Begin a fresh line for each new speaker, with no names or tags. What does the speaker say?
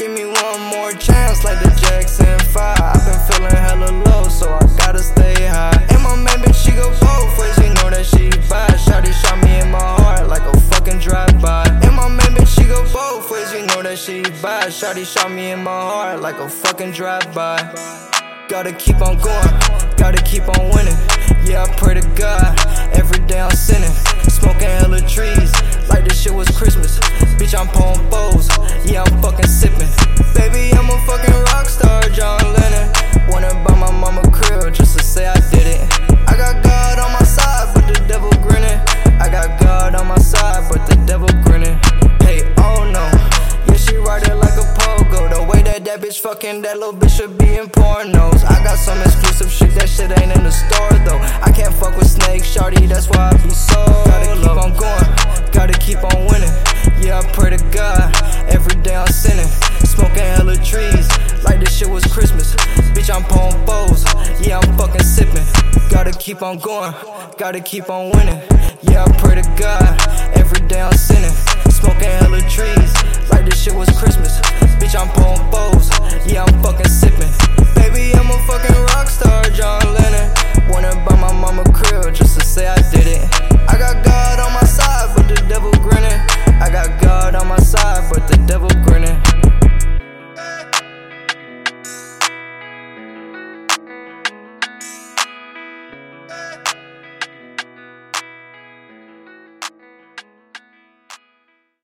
Give me one more chance like the Jackson 5 I've been feeling hella low, so I gotta stay high. And my main bitch, she go both ways, you know that she bi Shawty shot me in my heart like a fucking drive-by. And my main bitch, she go both ways, you know that she bi Shawty shot me in my heart like a fucking drive-by. Gotta keep on going, gotta keep on winning. Yeah, I pray to God, every day I'm sinning. Smoking hella trees, like this shit was Christmas. Bitch, I'm pulling bows, yeah, I'm fucking sipping. Baby, I'm a fucking bitch fucking, that little bitch should be in pornos. I got some exclusive shit, that shit ain't in the store though. I can't fuck with snake, shorty, that's why I be so. Gotta keep on going, gotta keep on winning. Yeah, I pray to God, every day I'm sinning. Smoking hella trees, like this shit was Christmas. Bitch, I'm pulling bows, yeah, I'm fucking sipping. Gotta keep on going, gotta keep on winning. Yeah, I pray to God, every day I'm sinning. Smoking hella trees, like this shit was Christmas.